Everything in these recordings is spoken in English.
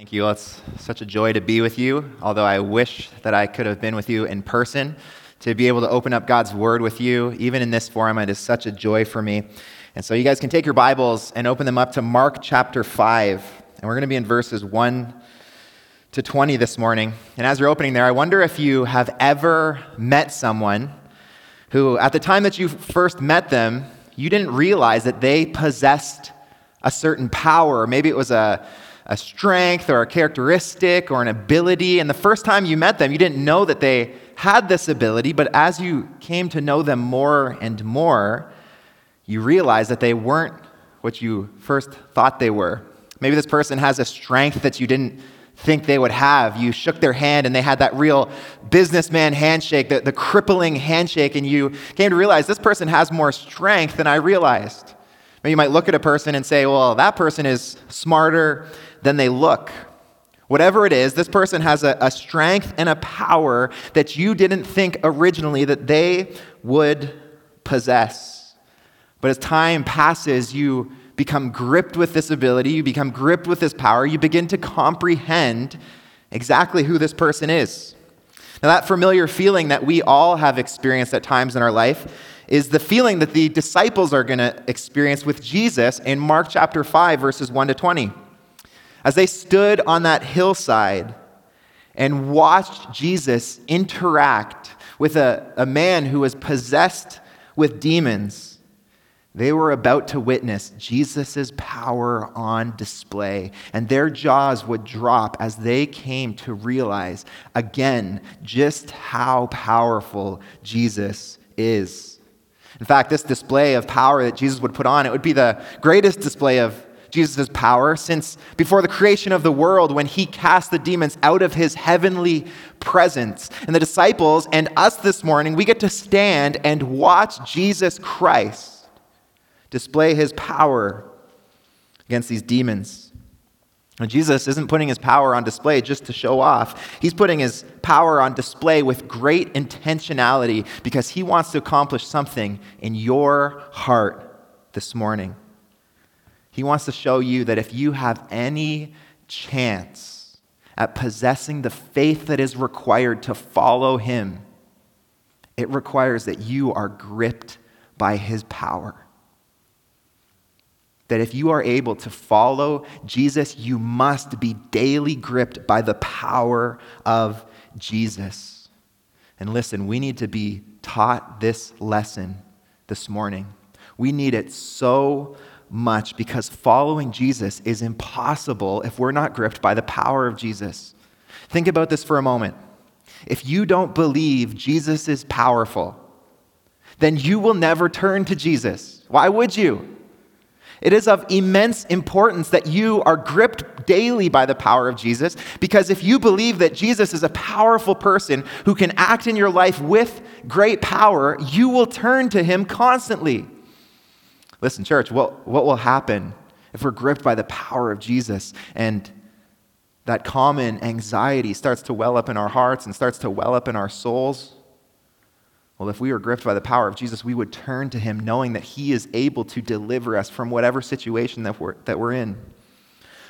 Thank you. Well, it's such a joy to be with you, although I wish that I could have been with you in person. To be able to open up God's Word with you, even in this forum, it is such a joy for me. And so you guys can take your Bibles and open them up to Mark chapter 5. And we're going to be in verses 1 to 20 this morning. And as you're opening there, I wonder if you have ever met someone who, at the time that you first met them, you didn't realize that they possessed a certain power. Maybe it was a a strength or a characteristic or an ability. And the first time you met them, you didn't know that they had this ability, but as you came to know them more and more, you realized that they weren't what you first thought they were. Maybe this person has a strength that you didn't think they would have. You shook their hand and they had that real businessman handshake, the, the crippling handshake, and you came to realize this person has more strength than I realized. Maybe you might look at a person and say, well, that person is smarter than they look. Whatever it is, this person has a, a strength and a power that you didn't think originally that they would possess. But as time passes, you become gripped with this ability, you become gripped with this power, you begin to comprehend exactly who this person is. Now, that familiar feeling that we all have experienced at times in our life is the feeling that the disciples are going to experience with Jesus in Mark chapter 5, verses 1 to 20. As they stood on that hillside and watched Jesus interact with a, a man who was possessed with demons, they were about to witness Jesus' power on display, and their jaws would drop as they came to realize again just how powerful Jesus is. In fact, this display of power that Jesus would put on, it would be the greatest display of Jesus' power since before the creation of the world when he cast the demons out of his heavenly presence. And the disciples and us this morning, we get to stand and watch Jesus Christ display his power against these demons. And Jesus isn't putting his power on display just to show off. He's putting his power on display with great intentionality because he wants to accomplish something in your heart this morning. He wants to show you that if you have any chance at possessing the faith that is required to follow Him, it requires that you are gripped by His power. That if you are able to follow Jesus, you must be daily gripped by the power of Jesus. And listen, we need to be taught this lesson this morning. We need it so much because following Jesus is impossible if we're not gripped by the power of Jesus. Think about this for a moment. If you don't believe Jesus is powerful, then you will never turn to Jesus. Why would you? It is of immense importance that you are gripped daily by the power of Jesus because if you believe that Jesus is a powerful person who can act in your life with great power, you will turn to him constantly. Listen, church, what, what will happen if we're gripped by the power of Jesus and that common anxiety starts to well up in our hearts and starts to well up in our souls? Well, if we were gripped by the power of Jesus, we would turn to him knowing that he is able to deliver us from whatever situation that we're, that we're in.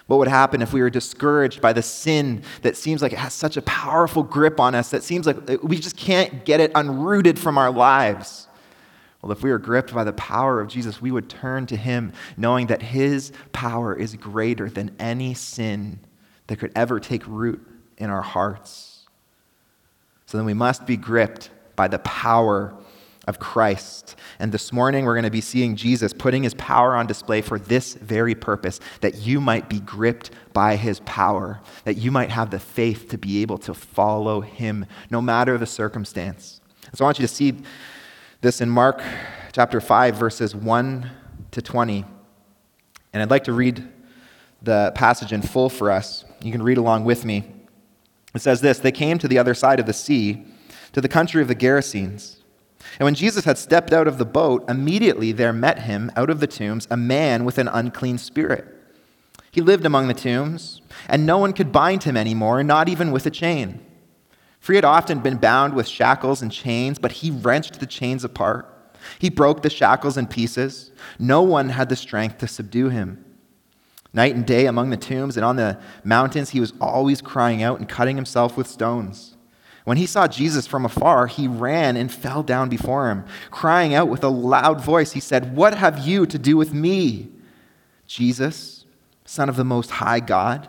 What would happen if we were discouraged by the sin that seems like it has such a powerful grip on us, that seems like we just can't get it unrooted from our lives? Well, if we were gripped by the power of Jesus, we would turn to him knowing that his power is greater than any sin that could ever take root in our hearts. So then we must be gripped by the power of Christ. And this morning we're going to be seeing Jesus putting his power on display for this very purpose that you might be gripped by his power, that you might have the faith to be able to follow him no matter the circumstance. So I want you to see this in Mark chapter 5, verses 1 to 20. And I'd like to read the passage in full for us. You can read along with me. It says this They came to the other side of the sea, to the country of the Gerasenes. And when Jesus had stepped out of the boat, immediately there met him out of the tombs a man with an unclean spirit. He lived among the tombs, and no one could bind him anymore, not even with a chain. For he had often been bound with shackles and chains, but he wrenched the chains apart. He broke the shackles in pieces. No one had the strength to subdue him. Night and day among the tombs and on the mountains, he was always crying out and cutting himself with stones. When he saw Jesus from afar, he ran and fell down before him. Crying out with a loud voice, he said, What have you to do with me, Jesus, Son of the Most High God?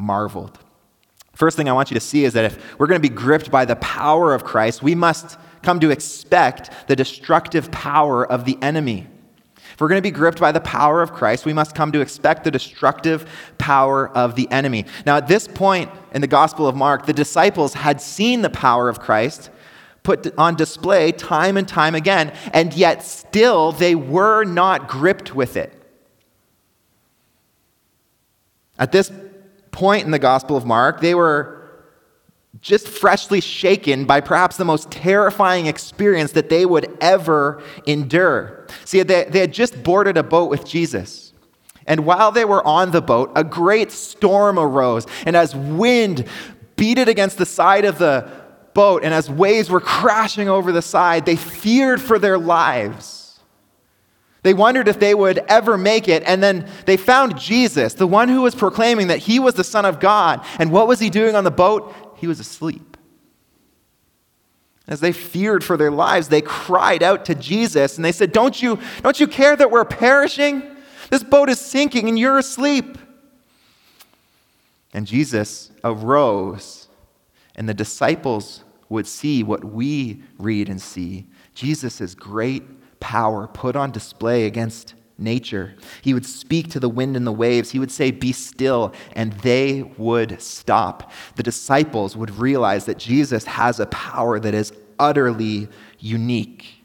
marveled. First thing I want you to see is that if we're going to be gripped by the power of Christ, we must come to expect the destructive power of the enemy. If we're going to be gripped by the power of Christ, we must come to expect the destructive power of the enemy. Now, at this point in the Gospel of Mark, the disciples had seen the power of Christ put on display time and time again, and yet still they were not gripped with it. At this point in the Gospel of Mark, they were just freshly shaken by perhaps the most terrifying experience that they would ever endure. See, they, they had just boarded a boat with Jesus. And while they were on the boat, a great storm arose. And as wind beat it against the side of the boat, and as waves were crashing over the side, they feared for their lives. They wondered if they would ever make it. And then they found Jesus, the one who was proclaiming that he was the Son of God. And what was he doing on the boat? he was asleep. As they feared for their lives, they cried out to Jesus and they said, Don't you, don't you care that we're perishing? This boat is sinking and you're asleep. And Jesus arose, and the disciples would see what we read and see Jesus' is great power put on display against nature. He would speak to the wind and the waves. He would say, Be still, and they would stop. The disciples would realize that Jesus has a power that is utterly unique.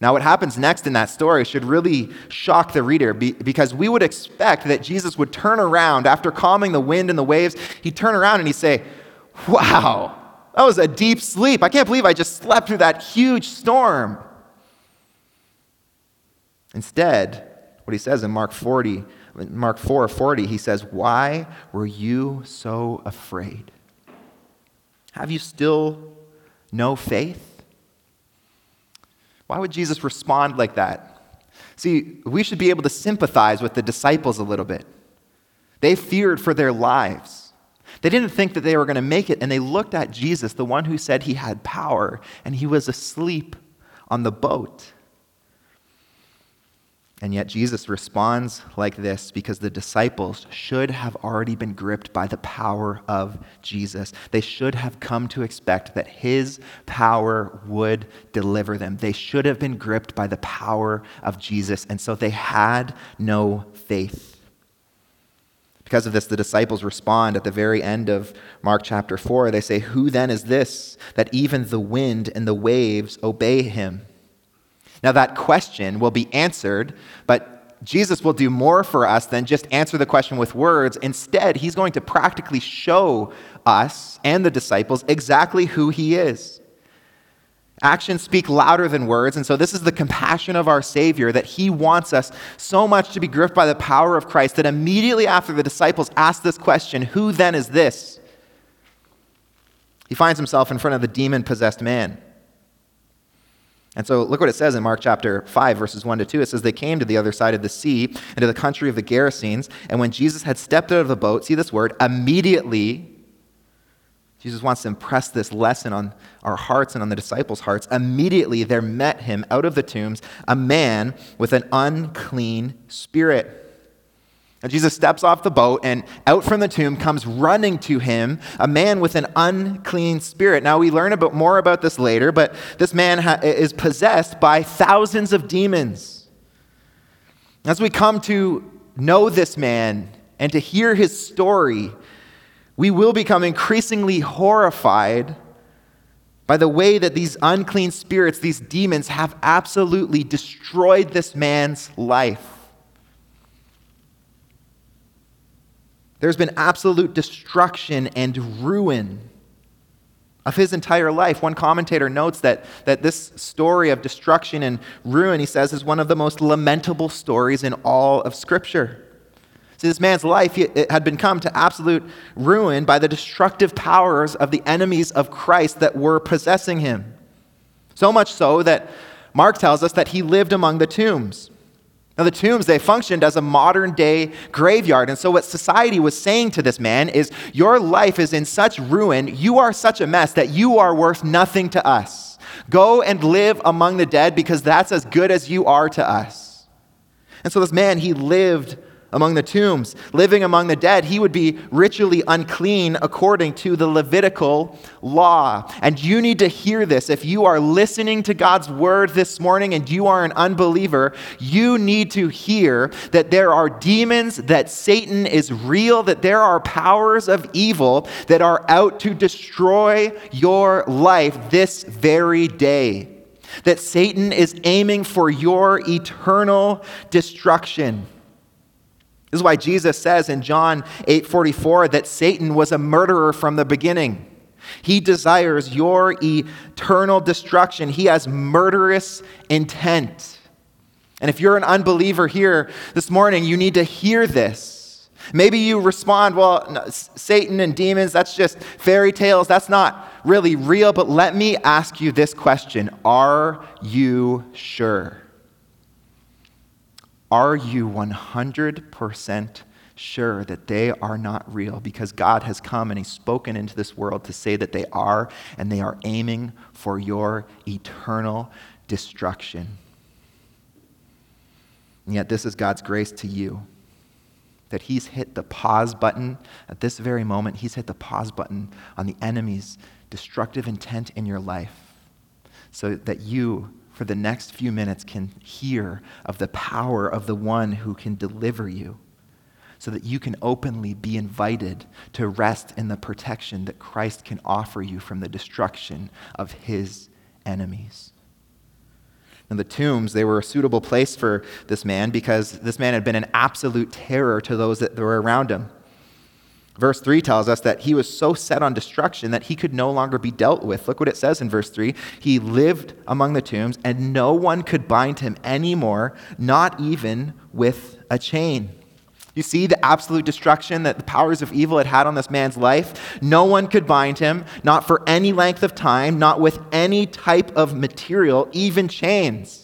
Now, what happens next in that story should really shock the reader because we would expect that Jesus would turn around after calming the wind and the waves. He'd turn around and he'd say, Wow, that was a deep sleep. I can't believe I just slept through that huge storm. Instead, what he says in Mark 40, Mark 4 40, he says, Why were you so afraid? Have you still no faith? Why would Jesus respond like that? See, we should be able to sympathize with the disciples a little bit. They feared for their lives. They didn't think that they were going to make it, and they looked at Jesus, the one who said he had power, and he was asleep on the boat. And yet Jesus responds like this because the disciples should have already been gripped by the power of Jesus. They should have come to expect that his power would deliver them. They should have been gripped by the power of Jesus. And so they had no faith. Because of this, the disciples respond at the very end of Mark chapter 4. They say, Who then is this that even the wind and the waves obey him? Now, that question will be answered, but Jesus will do more for us than just answer the question with words. Instead, he's going to practically show us and the disciples exactly who he is. Actions speak louder than words, and so this is the compassion of our Savior that He wants us so much to be gripped by the power of Christ that immediately after the disciples ask this question, Who then is this? He finds himself in front of the demon possessed man. And so look what it says in Mark chapter 5, verses 1 to 2. It says, They came to the other side of the sea, into the country of the Gerasenes. And when Jesus had stepped out of the boat, see this word, immediately, Jesus wants to impress this lesson on our hearts and on the disciples' hearts. Immediately there met him out of the tombs a man with an unclean spirit and Jesus steps off the boat, and out from the tomb comes running to him a man with an unclean spirit. Now, we learn a bit more about this later, but this man ha- is possessed by thousands of demons. As we come to know this man and to hear his story, we will become increasingly horrified by the way that these unclean spirits, these demons, have absolutely destroyed this man's life. There's been absolute destruction and ruin of his entire life. One commentator notes that, that this story of destruction and ruin, he says, is one of the most lamentable stories in all of Scripture. See, this man's life had been come to absolute ruin by the destructive powers of the enemies of Christ that were possessing him. So much so that Mark tells us that he lived among the tombs. Now, the tombs, they functioned as a modern day graveyard. And so, what society was saying to this man is, Your life is in such ruin, you are such a mess that you are worth nothing to us. Go and live among the dead because that's as good as you are to us. And so, this man, he lived among the tombs. Living among the dead, he would be ritually unclean according to the Levitical law. And you need to hear this. If you are listening to God's word this morning and you are an unbeliever, you need to hear that there are demons, that Satan is real, that there are powers of evil that are out to destroy your life this very day that Satan is aiming for your eternal destruction. This is why Jesus says in John 8:44 that Satan was a murderer from the beginning. He desires your eternal destruction. He has murderous intent. And if you're an unbeliever here this morning, you need to hear this. Maybe you respond, well, no, Satan and demons, that's just fairy tales. That's not really real. But let me ask you this question Are you sure? Are you 100% sure that they are not real? Because God has come and He's spoken into this world to say that they are, and they are aiming for your eternal destruction. And yet, this is God's grace to you that He's hit the pause button at this very moment. He's hit the pause button on the enemy's destructive intent in your life so that you for the next few minutes can hear of the power of the one who can deliver you so that you can openly be invited to rest in the protection that Christ can offer you from the destruction of his enemies. And the tombs, they were a suitable place for this man because this man had been an absolute terror to those that were around him. Verse 3 tells us that he was so set on destruction that he could no longer be dealt with. Look what it says in verse 3. He lived among the tombs, and no one could bind him anymore, not even with a chain. You see the absolute destruction that the powers of evil had had on this man's life? No one could bind him, not for any length of time, not with any type of material, even chains.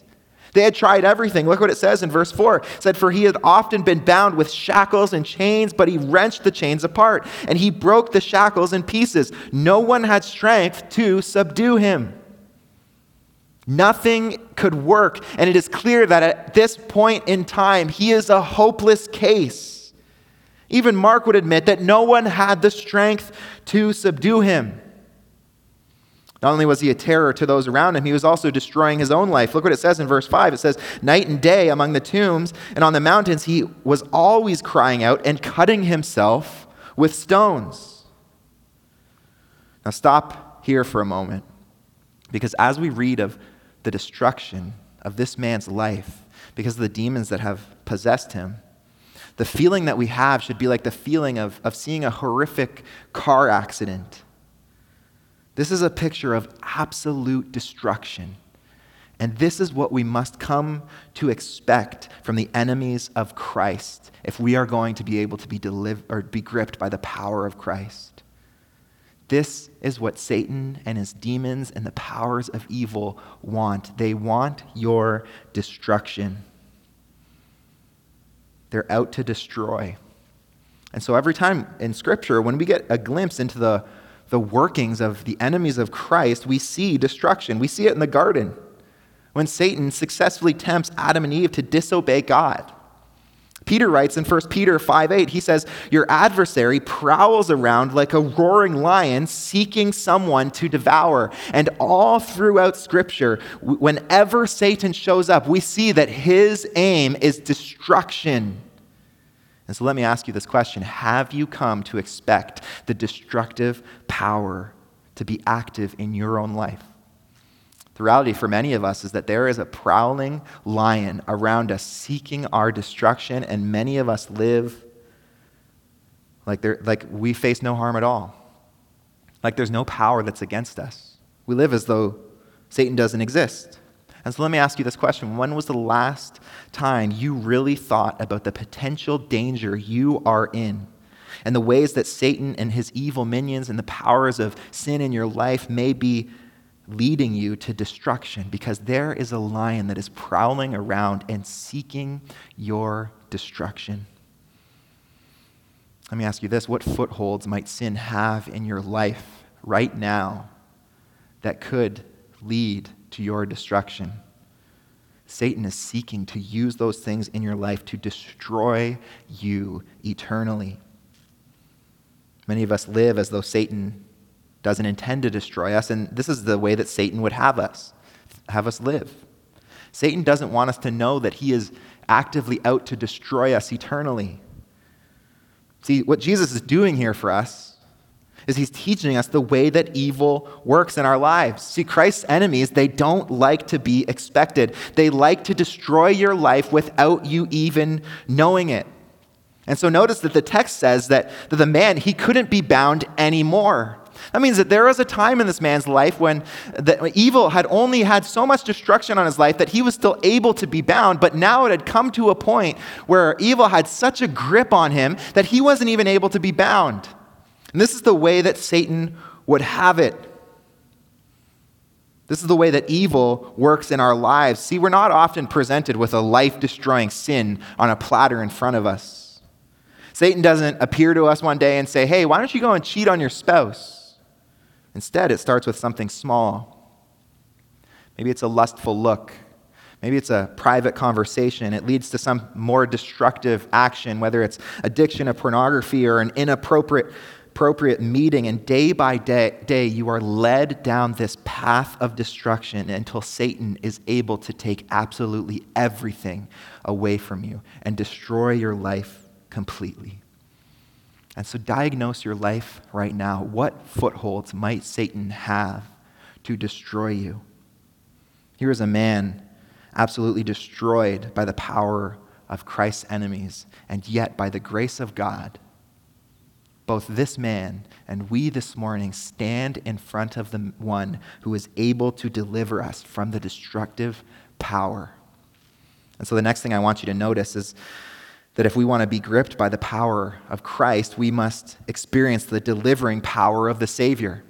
They had tried everything. Look what it says in verse 4. It said, For he had often been bound with shackles and chains, but he wrenched the chains apart, and he broke the shackles in pieces. No one had strength to subdue him. Nothing could work, and it is clear that at this point in time, he is a hopeless case. Even Mark would admit that no one had the strength to subdue him. Not only was he a terror to those around him, he was also destroying his own life. Look what it says in verse 5. It says, Night and day among the tombs and on the mountains, he was always crying out and cutting himself with stones. Now, stop here for a moment, because as we read of the destruction of this man's life, because of the demons that have possessed him, the feeling that we have should be like the feeling of, of seeing a horrific car accident this is a picture of absolute destruction. And this is what we must come to expect from the enemies of Christ if we are going to be able to be delivered or be gripped by the power of Christ. This is what Satan and his demons and the powers of evil want. They want your destruction. They're out to destroy. And so every time in Scripture, when we get a glimpse into the, the workings of the enemies of Christ, we see destruction. We see it in the garden when Satan successfully tempts Adam and Eve to disobey God. Peter writes in 1 Peter 5 8, he says, Your adversary prowls around like a roaring lion seeking someone to devour. And all throughout Scripture, whenever Satan shows up, we see that his aim is destruction. And so let me ask you this question Have you come to expect the destructive power to be active in your own life? The reality for many of us is that there is a prowling lion around us seeking our destruction, and many of us live like, like we face no harm at all. Like there's no power that's against us. We live as though Satan doesn't exist. And so let me ask you this question When was the last time you really thought about the potential danger you are in? And the ways that Satan and his evil minions and the powers of sin in your life may be leading you to destruction because there is a lion that is prowling around and seeking your destruction. Let me ask you this what footholds might sin have in your life right now that could lead to your destruction. Satan is seeking to use those things in your life to destroy you eternally. Many of us live as though Satan doesn't intend to destroy us, and this is the way that Satan would have us have us live. Satan doesn't want us to know that he is actively out to destroy us eternally. See, what Jesus is doing here for us is he's teaching us the way that evil works in our lives. See, Christ's enemies, they don't like to be expected. They like to destroy your life without you even knowing it. And so notice that the text says that, that the man, he couldn't be bound anymore. That means that there was a time in this man's life when the evil had only had so much destruction on his life that he was still able to be bound, but now it had come to a point where evil had such a grip on him that he wasn't even able to be bound. And this is the way that Satan would have it. This is the way that evil works in our lives. See, we're not often presented with a life destroying sin on a platter in front of us. Satan doesn't appear to us one day and say, hey, why don't you go and cheat on your spouse? Instead, it starts with something small. Maybe it's a lustful look. Maybe it's a private conversation. It leads to some more destructive action, whether it's addiction to pornography or an inappropriate appropriate meeting, and day by day, day, you are led down this path of destruction until Satan is able to take absolutely everything away from you and destroy your life completely. And so, diagnose your life right now. What footholds might Satan have to destroy you? Here is a man absolutely destroyed by the power of Christ's enemies, and yet by the grace of God both this man and we this morning stand in front of the one who is able to deliver us from the destructive power. And so the next thing I want you to notice is that if we want to be gripped by the power of Christ, we must experience the delivering power of the Savior.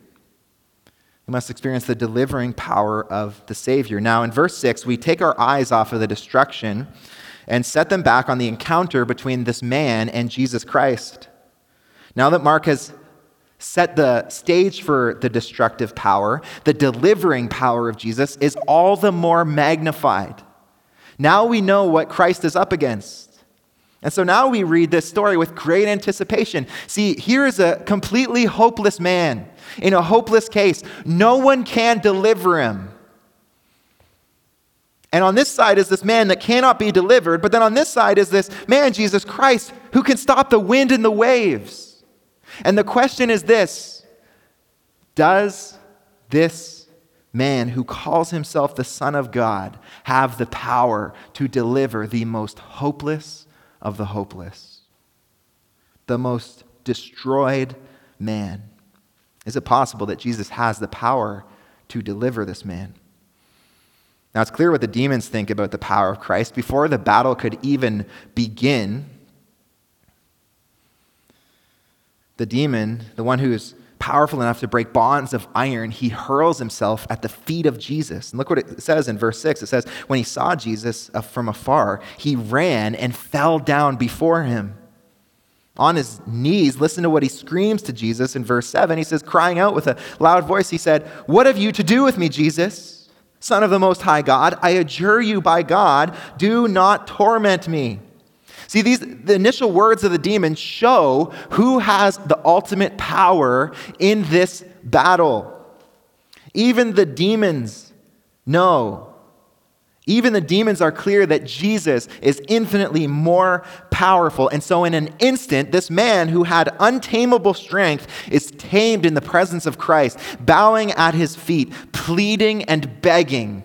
We must experience the delivering power of the Savior. Now, in verse 6, we take our eyes off of the destruction and set them back on the encounter between this man and Jesus Christ. Now that Mark has set the stage for the destructive power, the delivering power of Jesus is all the more magnified. Now we know what Christ is up against. And so now we read this story with great anticipation. See, here is a completely hopeless man in a hopeless case. No one can deliver him. And on this side is this man that cannot be delivered, but then on this side is this man, Jesus Christ, who can stop the wind and the waves. And the question is this Does this man who calls himself the Son of God have the power to deliver the most hopeless of the hopeless? The most destroyed man? Is it possible that Jesus has the power to deliver this man? Now, it's clear what the demons think about the power of Christ. Before the battle could even begin, the demon, the one who is powerful enough to break bonds of iron, he hurls himself at the feet of Jesus. And look what it says in verse 6. It says, When he saw Jesus uh, from afar, he ran and fell down before him. On his knees, listen to what he screams to Jesus in verse 7. He says, crying out with a loud voice, he said, What have you to do with me, Jesus, Son of the Most High God? I adjure you by God, do not torment me. See, these, the initial words of the demon show who has the ultimate power in this battle. Even the demons know. Even the demons are clear that Jesus is infinitely more powerful. And so, in an instant, this man who had untamable strength is tamed in the presence of Christ, bowing at his feet, pleading and begging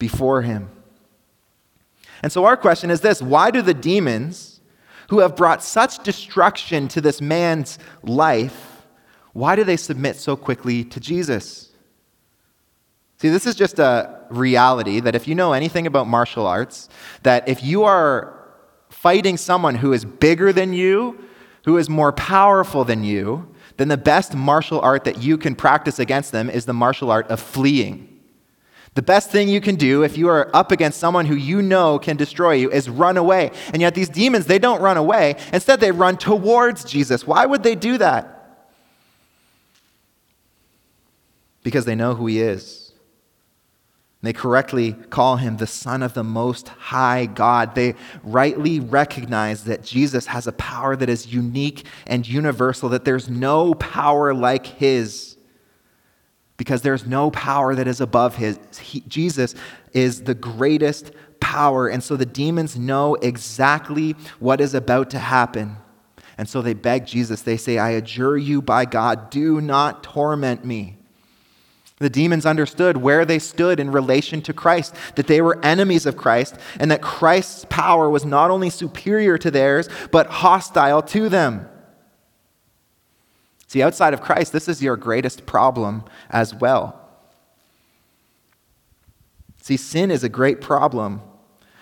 before him. And so our question is this why do the demons who have brought such destruction to this man's life, why do they submit so quickly to Jesus? See, this is just a reality that if you know anything about martial arts, that if you are fighting someone who is bigger than you, who is more powerful than you, then the best martial art that you can practice against them is the martial art of fleeing. The best thing you can do if you are up against someone who you know can destroy you is run away. And yet, these demons, they don't run away. Instead, they run towards Jesus. Why would they do that? Because they know who he is. They correctly call him the Son of the Most High God. They rightly recognize that Jesus has a power that is unique and universal, that there's no power like his because there's no power that is above his. He, Jesus is the greatest power. And so the demons know exactly what is about to happen. And so they beg Jesus. They say, I adjure you by God, do not torment me. The demons understood where they stood in relation to Christ, that they were enemies of Christ, and that Christ's power was not only superior to theirs, but hostile to them. See, outside of Christ, this is your greatest problem as well. See, sin is a great problem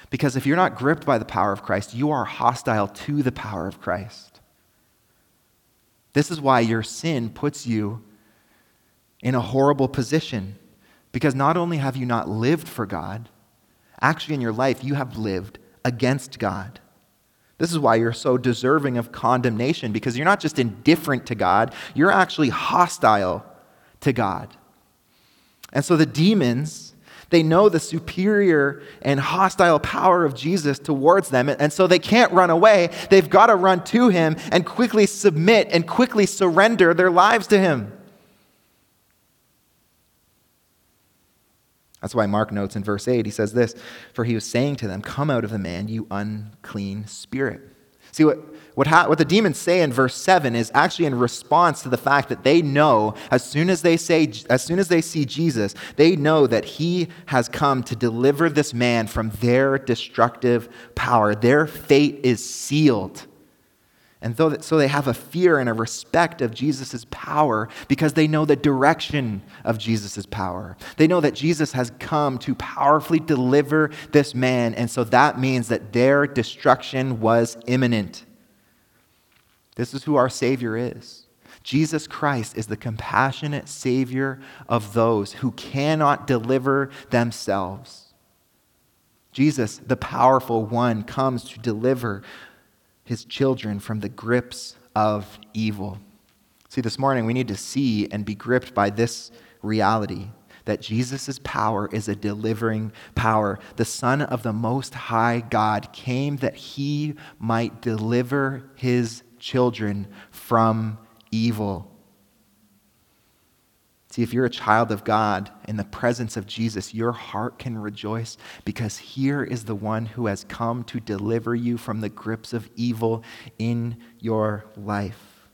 because if you're not gripped by the power of Christ, you are hostile to the power of Christ. This is why your sin puts you in a horrible position because not only have you not lived for God, actually in your life, you have lived against God. This is why you're so deserving of condemnation, because you're not just indifferent to God, you're actually hostile to God. And so the demons, they know the superior and hostile power of Jesus towards them, and so they can't run away. They've got to run to him and quickly submit and quickly surrender their lives to him. That's why Mark notes in verse 8, he says this For he was saying to them, Come out of the man, you unclean spirit. See, what, what, ha- what the demons say in verse 7 is actually in response to the fact that they know, as soon as they, say, as soon as they see Jesus, they know that he has come to deliver this man from their destructive power. Their fate is sealed. And so they have a fear and a respect of Jesus' power because they know the direction of Jesus' power. They know that Jesus has come to powerfully deliver this man, and so that means that their destruction was imminent. This is who our Savior is. Jesus Christ is the compassionate Savior of those who cannot deliver themselves. Jesus, the powerful one, comes to deliver his children from the grips of evil. See, this morning we need to see and be gripped by this reality that Jesus' power is a delivering power. The Son of the Most High God came that he might deliver his children from evil. See, if you're a child of God in the presence of Jesus, your heart can rejoice because here is the one who has come to deliver you from the grips of evil in your life.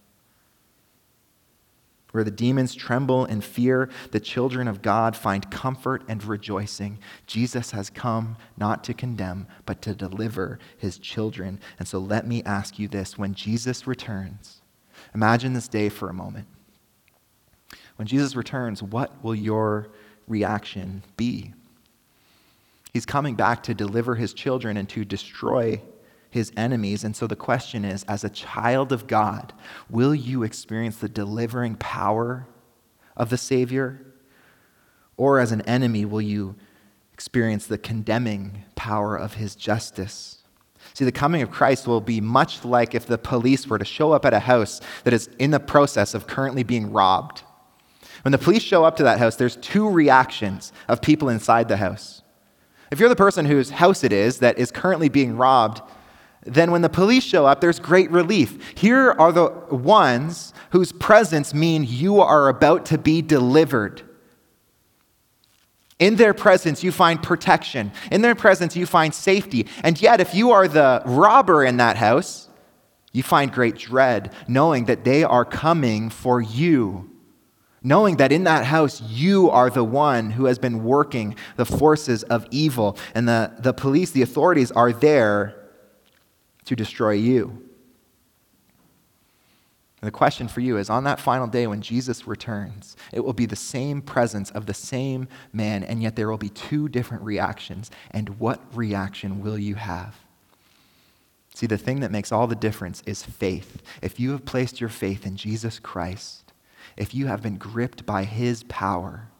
Where the demons tremble and fear, the children of God find comfort and rejoicing. Jesus has come not to condemn, but to deliver his children. And so let me ask you this when Jesus returns, imagine this day for a moment. When Jesus returns, what will your reaction be? He's coming back to deliver his children and to destroy his enemies. And so the question is as a child of God, will you experience the delivering power of the Savior? Or as an enemy, will you experience the condemning power of his justice? See, the coming of Christ will be much like if the police were to show up at a house that is in the process of currently being robbed. When the police show up to that house, there's two reactions of people inside the house. If you're the person whose house it is that is currently being robbed, then when the police show up, there's great relief. Here are the ones whose presence mean you are about to be delivered. In their presence, you find protection. In their presence, you find safety. And yet, if you are the robber in that house, you find great dread, knowing that they are coming for you. Knowing that in that house, you are the one who has been working the forces of evil, and the, the police, the authorities are there to destroy you. And the question for you is on that final day when Jesus returns, it will be the same presence of the same man, and yet there will be two different reactions. And what reaction will you have? See, the thing that makes all the difference is faith. If you have placed your faith in Jesus Christ, if you have been gripped by his power,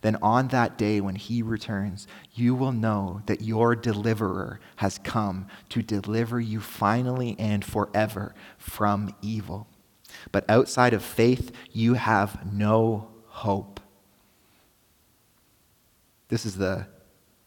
then on that day when he returns, you will know that your deliverer has come to deliver you finally and forever from evil. But outside of faith, you have no hope. This is the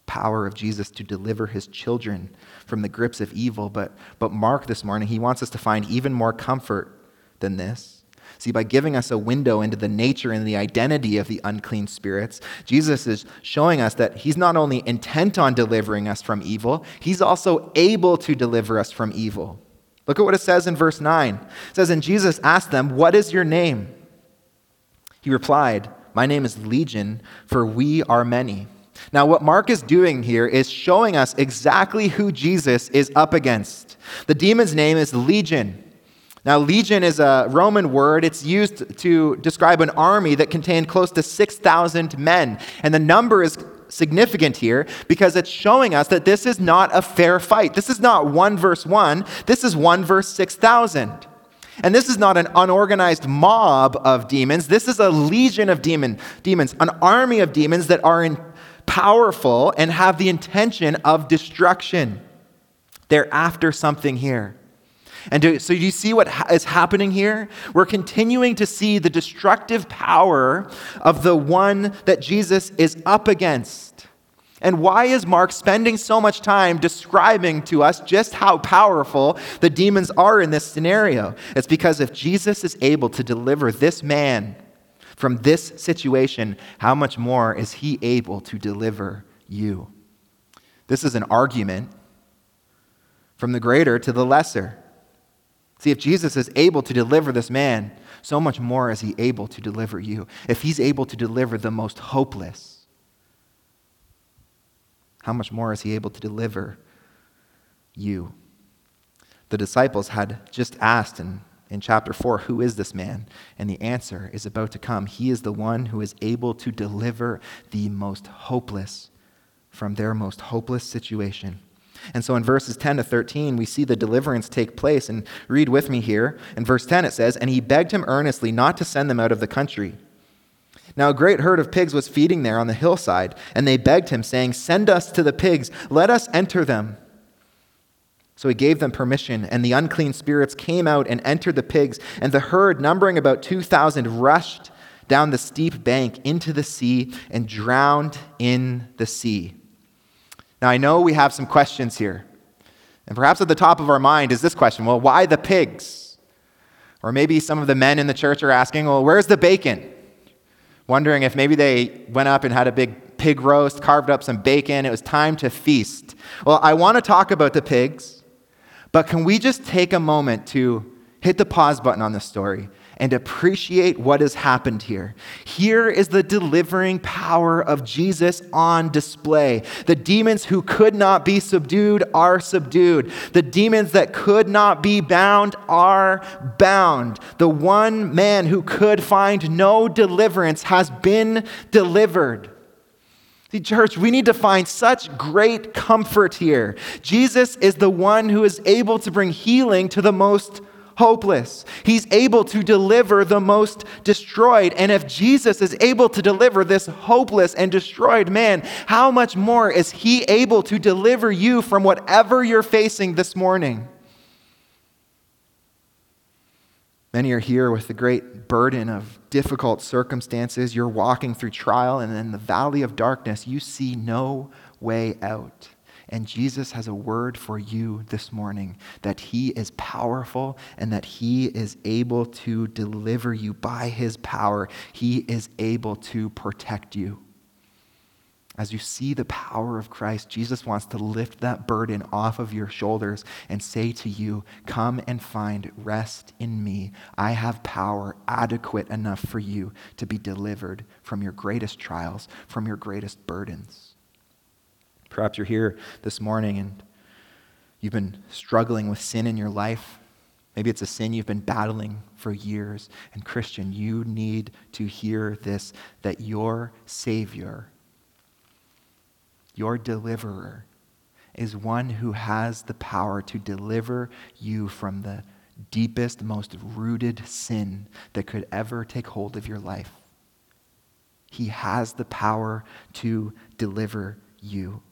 power of Jesus to deliver his children from the grips of evil. But, but Mark this morning, he wants us to find even more comfort than this. See, by giving us a window into the nature and the identity of the unclean spirits, Jesus is showing us that he's not only intent on delivering us from evil, he's also able to deliver us from evil. Look at what it says in verse 9. It says, And Jesus asked them, What is your name? He replied, My name is Legion, for we are many. Now, what Mark is doing here is showing us exactly who Jesus is up against. The demon's name is Legion. Now, legion is a Roman word. It's used to describe an army that contained close to 6,000 men. And the number is significant here because it's showing us that this is not a fair fight. This is not 1 verse 1, this is 1 verse 6,000. And this is not an unorganized mob of demons. This is a legion of demon, demons, an army of demons that are in, powerful and have the intention of destruction. They're after something here. And do, so, you see what ha- is happening here? We're continuing to see the destructive power of the one that Jesus is up against. And why is Mark spending so much time describing to us just how powerful the demons are in this scenario? It's because if Jesus is able to deliver this man from this situation, how much more is he able to deliver you? This is an argument from the greater to the lesser. See, if Jesus is able to deliver this man, so much more is he able to deliver you. If he's able to deliver the most hopeless, how much more is he able to deliver you? The disciples had just asked in, in chapter 4, Who is this man? And the answer is about to come. He is the one who is able to deliver the most hopeless from their most hopeless situation. And so in verses 10 to 13, we see the deliverance take place. And read with me here. In verse 10, it says, And he begged him earnestly not to send them out of the country. Now a great herd of pigs was feeding there on the hillside, and they begged him, saying, Send us to the pigs, let us enter them. So he gave them permission, and the unclean spirits came out and entered the pigs, and the herd, numbering about 2,000, rushed down the steep bank into the sea and drowned in the sea. Now, I know we have some questions here. And perhaps at the top of our mind is this question well, why the pigs? Or maybe some of the men in the church are asking, well, where's the bacon? Wondering if maybe they went up and had a big pig roast, carved up some bacon. It was time to feast. Well, I want to talk about the pigs, but can we just take a moment to hit the pause button on this story and appreciate what has happened here. Here is the delivering power of Jesus on display. The demons who could not be subdued are subdued. The demons that could not be bound are bound. The one man who could find no deliverance has been delivered. See, church, we need to find such great comfort here. Jesus is the one who is able to bring healing to the most hopeless. He's able to deliver the most destroyed. And if Jesus is able to deliver this hopeless and destroyed man, how much more is he able to deliver you from whatever you're facing this morning? Many are here with the great burden of difficult circumstances. You're walking through trial, and in the valley of darkness, you see no way out. And Jesus has a word for you this morning that he is powerful and that he is able to deliver you by his power. He is able to protect you. As you see the power of Christ, Jesus wants to lift that burden off of your shoulders and say to you, Come and find rest in me. I have power adequate enough for you to be delivered from your greatest trials, from your greatest burdens. Perhaps you're here this morning and you've been struggling with sin in your life. Maybe it's a sin you've been battling for years. And, Christian, you need to hear this that your Savior your deliverer is one who has the power to deliver you from the deepest, most rooted sin that could ever take hold of your life. He has the power to deliver you.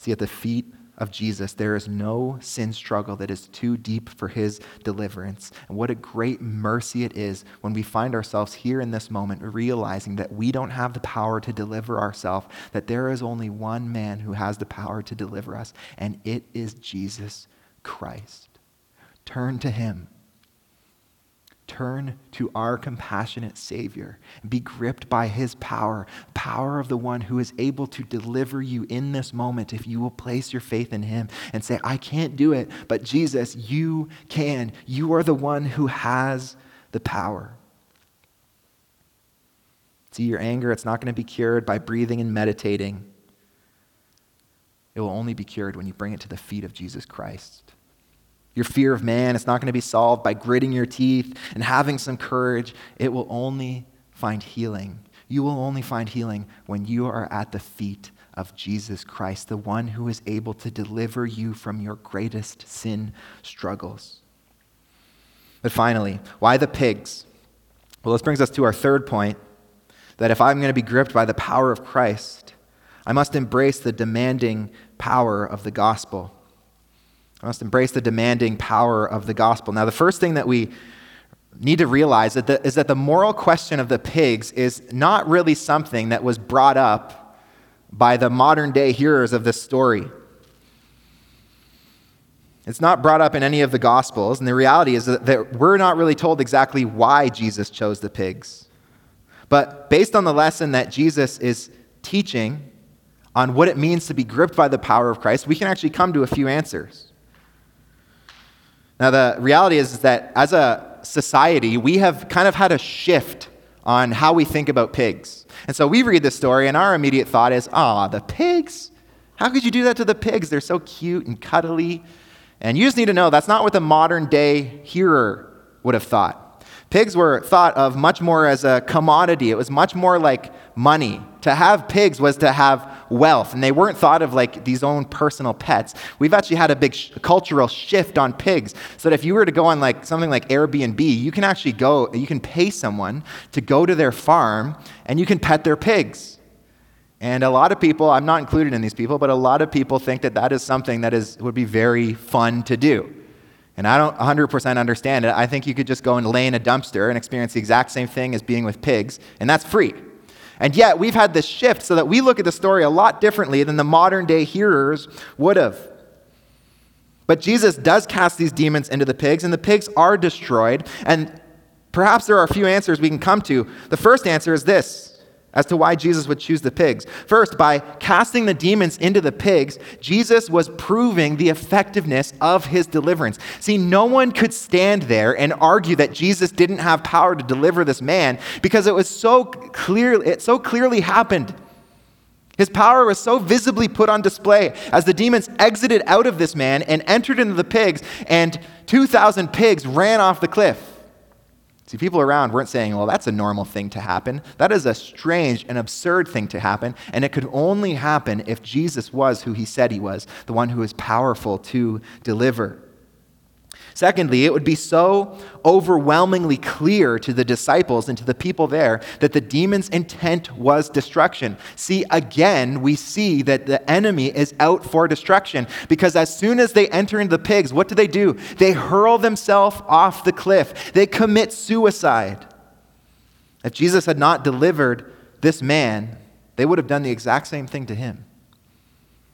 See, at the feet of Jesus, there is no sin struggle that is too deep for his deliverance. And what a great mercy it is when we find ourselves here in this moment realizing that we don't have the power to deliver ourselves, that there is only one man who has the power to deliver us, and it is Jesus Christ. Turn to him turn to our compassionate Savior be gripped by His power, power of the one who is able to deliver you in this moment if you will place your faith in Him and say, I can't do it, but Jesus, you can. You are the one who has the power. See, your anger, it's not going to be cured by breathing and meditating. It will only be cured when you bring it to the feet of Jesus Christ. Your fear of man, it's not going to be solved by gritting your teeth and having some courage. It will only find healing. You will only find healing when you are at the feet of Jesus Christ, the one who is able to deliver you from your greatest sin struggles. But finally, why the pigs? Well, this brings us to our third point that if I'm going to be gripped by the power of Christ, I must embrace the demanding power of the gospel. I must embrace the demanding power of the gospel. Now, the first thing that we need to realize is that the moral question of the pigs is not really something that was brought up by the modern day hearers of this story. It's not brought up in any of the Gospels, and the reality is that, that we're not really told exactly why Jesus chose the pigs. But based on the lesson that Jesus is teaching on what it means to be gripped by the power of Christ, we can actually come to a few answers. Now, the reality is, is that as a society, we have kind of had a shift on how we think about pigs. And so we read this story, and our immediate thought is, ah, the pigs? How could you do that to the pigs? They're so cute and cuddly. And you just need to know that's not what the modern day hearer would have thought. Pigs were thought of much more as a commodity. It was much more like money. To have pigs was to have wealth, and they weren't thought of like these own personal pets. We've actually had a big sh- cultural shift on pigs, so that if you were to go on like something like Airbnb, you can actually go, you can pay someone to go to their farm and you can pet their pigs. And a lot of people, I'm not included in these people, but a lot of people think that that is something that is, would be very fun to do. And I don't 100% understand it. I think you could just go and lay in a dumpster and experience the exact same thing as being with pigs, and that's free. And yet, we've had this shift so that we look at the story a lot differently than the modern day hearers would have. But Jesus does cast these demons into the pigs, and the pigs are destroyed. And perhaps there are a few answers we can come to. The first answer is this as to why Jesus would choose the pigs. First, by casting the demons into the pigs, Jesus was proving the effectiveness of his deliverance. See, no one could stand there and argue that Jesus didn't have power to deliver this man because it was so clear it so clearly happened. His power was so visibly put on display as the demons exited out of this man and entered into the pigs and 2000 pigs ran off the cliff. See, people around weren't saying, well, that's a normal thing to happen. That is a strange and absurd thing to happen. And it could only happen if Jesus was who he said he was, the one who is powerful to deliver. Secondly, it would be so overwhelmingly clear to the disciples and to the people there that the demon's intent was destruction. See, again, we see that the enemy is out for destruction because as soon as they enter into the pigs, what do they do? They hurl themselves off the cliff, they commit suicide. If Jesus had not delivered this man, they would have done the exact same thing to him.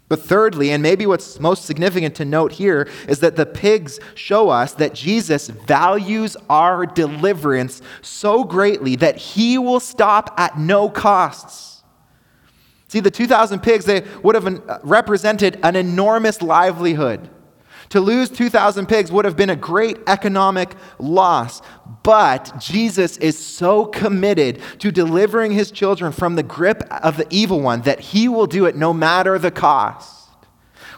But thirdly, and maybe what's most significant to note here, is that the pigs show us that Jesus values our deliverance so greatly that he will stop at no costs. See, the 2,000 pigs, they would have uh, represented an enormous livelihood. To lose 2,000 pigs would have been a great economic loss, but Jesus is so committed to delivering his children from the grip of the evil one that he will do it no matter the cost.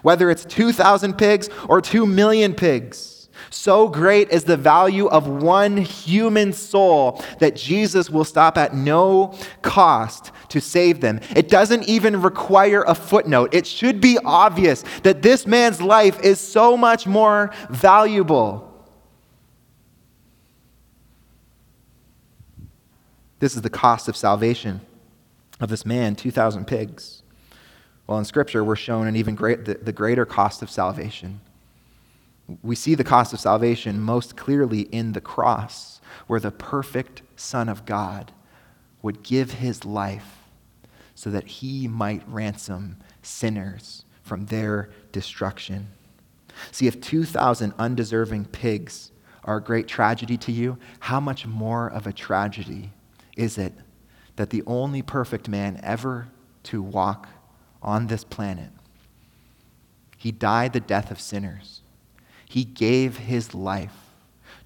Whether it's 2,000 pigs or 2 million pigs. So great is the value of one human soul that Jesus will stop at no cost to save them. It doesn't even require a footnote. It should be obvious that this man's life is so much more valuable. This is the cost of salvation of this man, 2,000 pigs. Well, in Scripture, we're shown an even great, the, the greater cost of salvation. We see the cost of salvation most clearly in the cross, where the perfect Son of God would give his life so that he might ransom sinners from their destruction. See, if 2,000 undeserving pigs are a great tragedy to you, how much more of a tragedy is it that the only perfect man ever to walk on this planet, he died the death of sinners he gave his life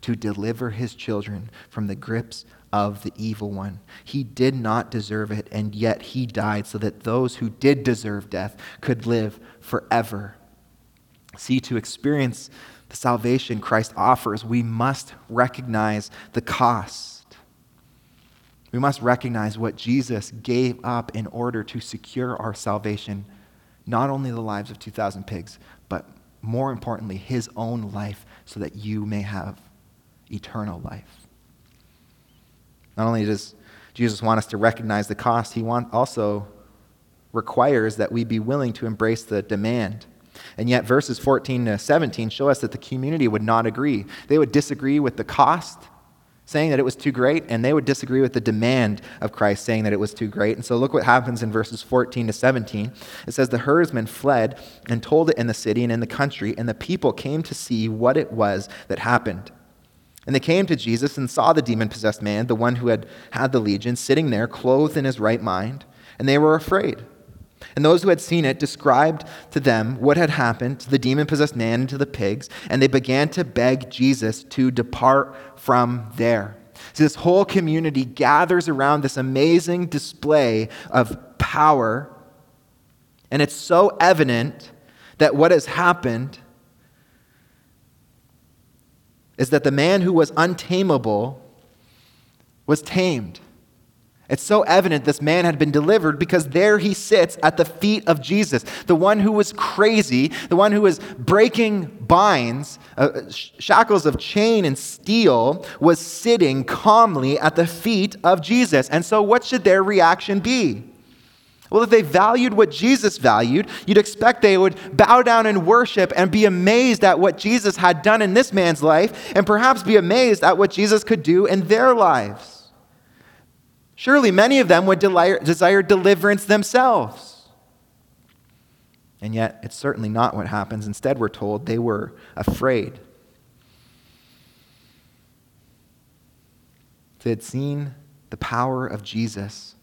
to deliver his children from the grips of the evil one. He did not deserve it, and yet he died so that those who did deserve death could live forever. See, to experience the salvation Christ offers, we must recognize the cost. We must recognize what Jesus gave up in order to secure our salvation, not only the lives of 2,000 pigs, more importantly, his own life so that you may have eternal life. Not only does Jesus want us to recognize the cost, he want, also requires that we be willing to embrace the demand. And yet, verses 14 to 17 show us that the community would not agree. They would disagree with the cost saying that it was too great, and they would disagree with the demand of Christ, saying that it was too great. And so look what happens in verses 14 to 17. It says, The herdsmen fled and told it in the city and in the country, and the people came to see what it was that happened. And they came to Jesus and saw the demon possessed man, the one who had had the legion, sitting there, clothed in his right mind, and they were afraid. And those who had seen it described to them what had happened to the demon possessed man and to the pigs, and they began to beg Jesus to depart from there. So, this whole community gathers around this amazing display of power, and it's so evident that what has happened is that the man who was untamable was tamed. It's so evident this man had been delivered because there he sits at the feet of Jesus, the one who was crazy, the one who was breaking binds, uh, shackles of chain and steel, was sitting calmly at the feet of Jesus. And so, what should their reaction be? Well, if they valued what Jesus valued, you'd expect they would bow down and worship and be amazed at what Jesus had done in this man's life, and perhaps be amazed at what Jesus could do in their lives. Surely many of them would desire deliverance themselves. And yet, it's certainly not what happens. Instead, we're told they were afraid. They had seen the power of Jesus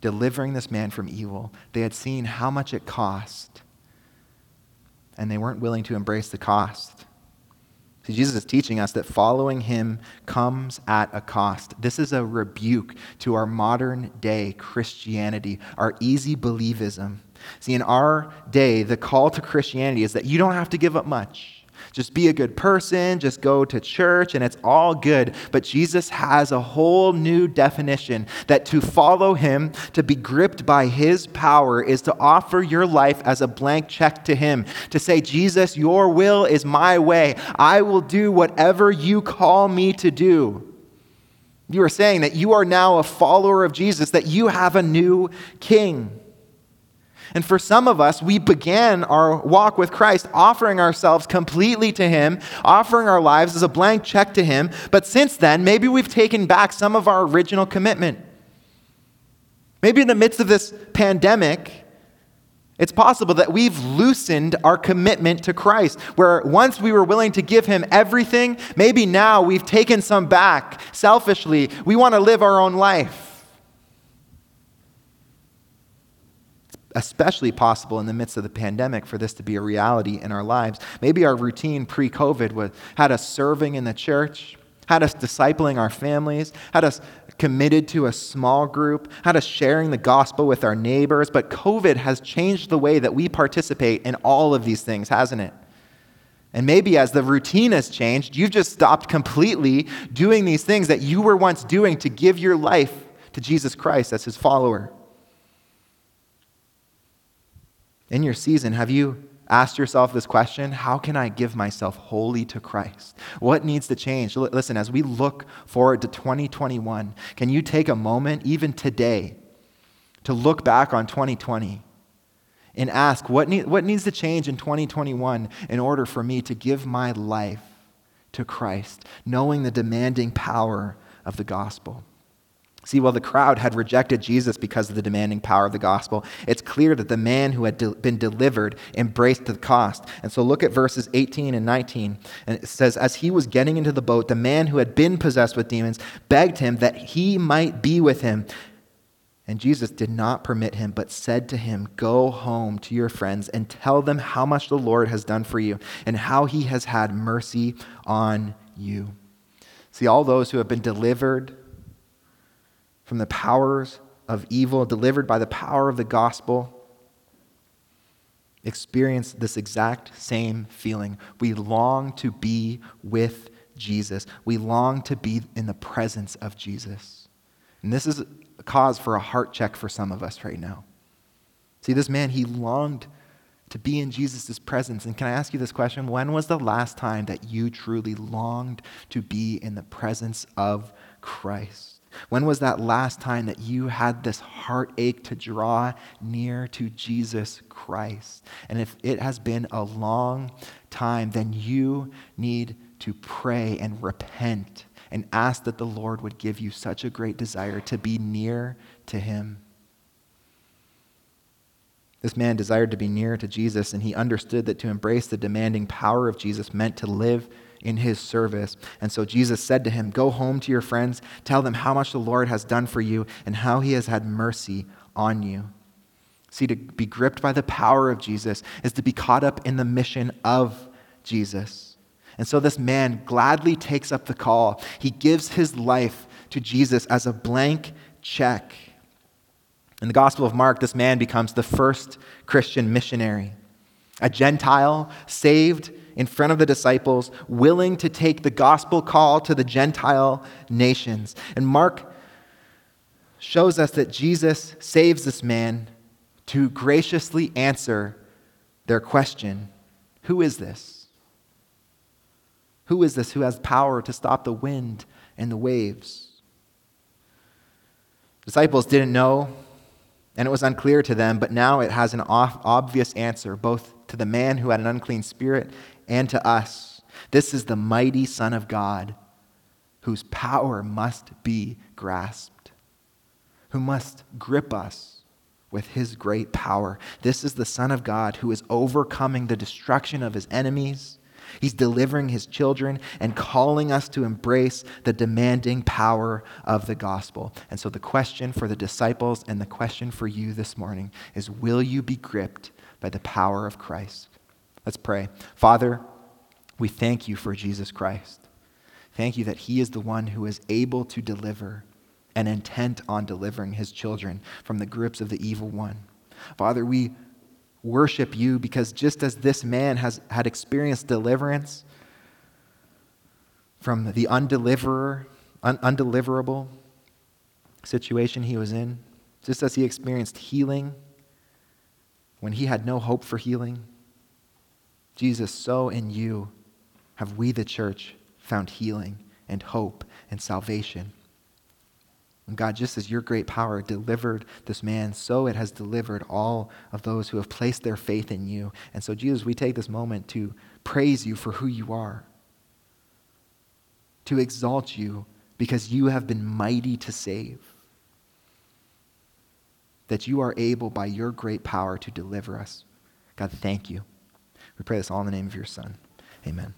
delivering this man from evil. They had seen how much it cost, and they weren't willing to embrace the cost. See, Jesus is teaching us that following him comes at a cost. This is a rebuke to our modern day Christianity, our easy believism. See, in our day, the call to Christianity is that you don't have to give up much. Just be a good person, just go to church, and it's all good. But Jesus has a whole new definition that to follow him, to be gripped by his power, is to offer your life as a blank check to him. To say, Jesus, your will is my way. I will do whatever you call me to do. You are saying that you are now a follower of Jesus, that you have a new king. And for some of us, we began our walk with Christ offering ourselves completely to Him, offering our lives as a blank check to Him. But since then, maybe we've taken back some of our original commitment. Maybe in the midst of this pandemic, it's possible that we've loosened our commitment to Christ, where once we were willing to give Him everything, maybe now we've taken some back selfishly. We want to live our own life. Especially possible in the midst of the pandemic for this to be a reality in our lives. Maybe our routine pre COVID had us serving in the church, had us discipling our families, had us committed to a small group, had us sharing the gospel with our neighbors. But COVID has changed the way that we participate in all of these things, hasn't it? And maybe as the routine has changed, you've just stopped completely doing these things that you were once doing to give your life to Jesus Christ as his follower. In your season, have you asked yourself this question How can I give myself wholly to Christ? What needs to change? Listen, as we look forward to 2021, can you take a moment, even today, to look back on 2020 and ask what, need, what needs to change in 2021 in order for me to give my life to Christ, knowing the demanding power of the gospel? See, while the crowd had rejected Jesus because of the demanding power of the gospel, it's clear that the man who had de- been delivered embraced the cost. And so look at verses 18 and 19. And it says, As he was getting into the boat, the man who had been possessed with demons begged him that he might be with him. And Jesus did not permit him, but said to him, Go home to your friends and tell them how much the Lord has done for you and how he has had mercy on you. See, all those who have been delivered from the powers of evil, delivered by the power of the gospel, experience this exact same feeling. We long to be with Jesus, we long to be in the presence of Jesus. And this is a cause for a heart check for some of us right now. See, this man, he longed to be in Jesus' presence. And can I ask you this question? When was the last time that you truly longed to be in the presence of Christ? When was that last time that you had this heartache to draw near to Jesus Christ? And if it has been a long time, then you need to pray and repent and ask that the Lord would give you such a great desire to be near to Him. This man desired to be near to Jesus, and he understood that to embrace the demanding power of Jesus meant to live in his service. And so Jesus said to him, Go home to your friends, tell them how much the Lord has done for you and how he has had mercy on you. See, to be gripped by the power of Jesus is to be caught up in the mission of Jesus. And so this man gladly takes up the call. He gives his life to Jesus as a blank check. In the Gospel of Mark, this man becomes the first Christian missionary, a Gentile saved in front of the disciples, willing to take the gospel call to the Gentile nations. And Mark shows us that Jesus saves this man to graciously answer their question Who is this? Who is this who has power to stop the wind and the waves? Disciples didn't know, and it was unclear to them, but now it has an obvious answer, both to the man who had an unclean spirit and to us. This is the mighty Son of God whose power must be grasped, who must grip us with his great power. This is the Son of God who is overcoming the destruction of his enemies. He's delivering his children and calling us to embrace the demanding power of the gospel. And so, the question for the disciples and the question for you this morning is Will you be gripped by the power of Christ? Let's pray. Father, we thank you for Jesus Christ. Thank you that he is the one who is able to deliver and intent on delivering his children from the grips of the evil one. Father, we worship you because just as this man has had experienced deliverance from the undeliverer, un- undeliverable situation he was in, just as he experienced healing when he had no hope for healing, Jesus, so in you have we, the church, found healing and hope and salvation. And God, just as your great power delivered this man, so it has delivered all of those who have placed their faith in you. And so, Jesus, we take this moment to praise you for who you are, to exalt you because you have been mighty to save, that you are able by your great power to deliver us. God, thank you. We pray this all in the name of your Son. Amen.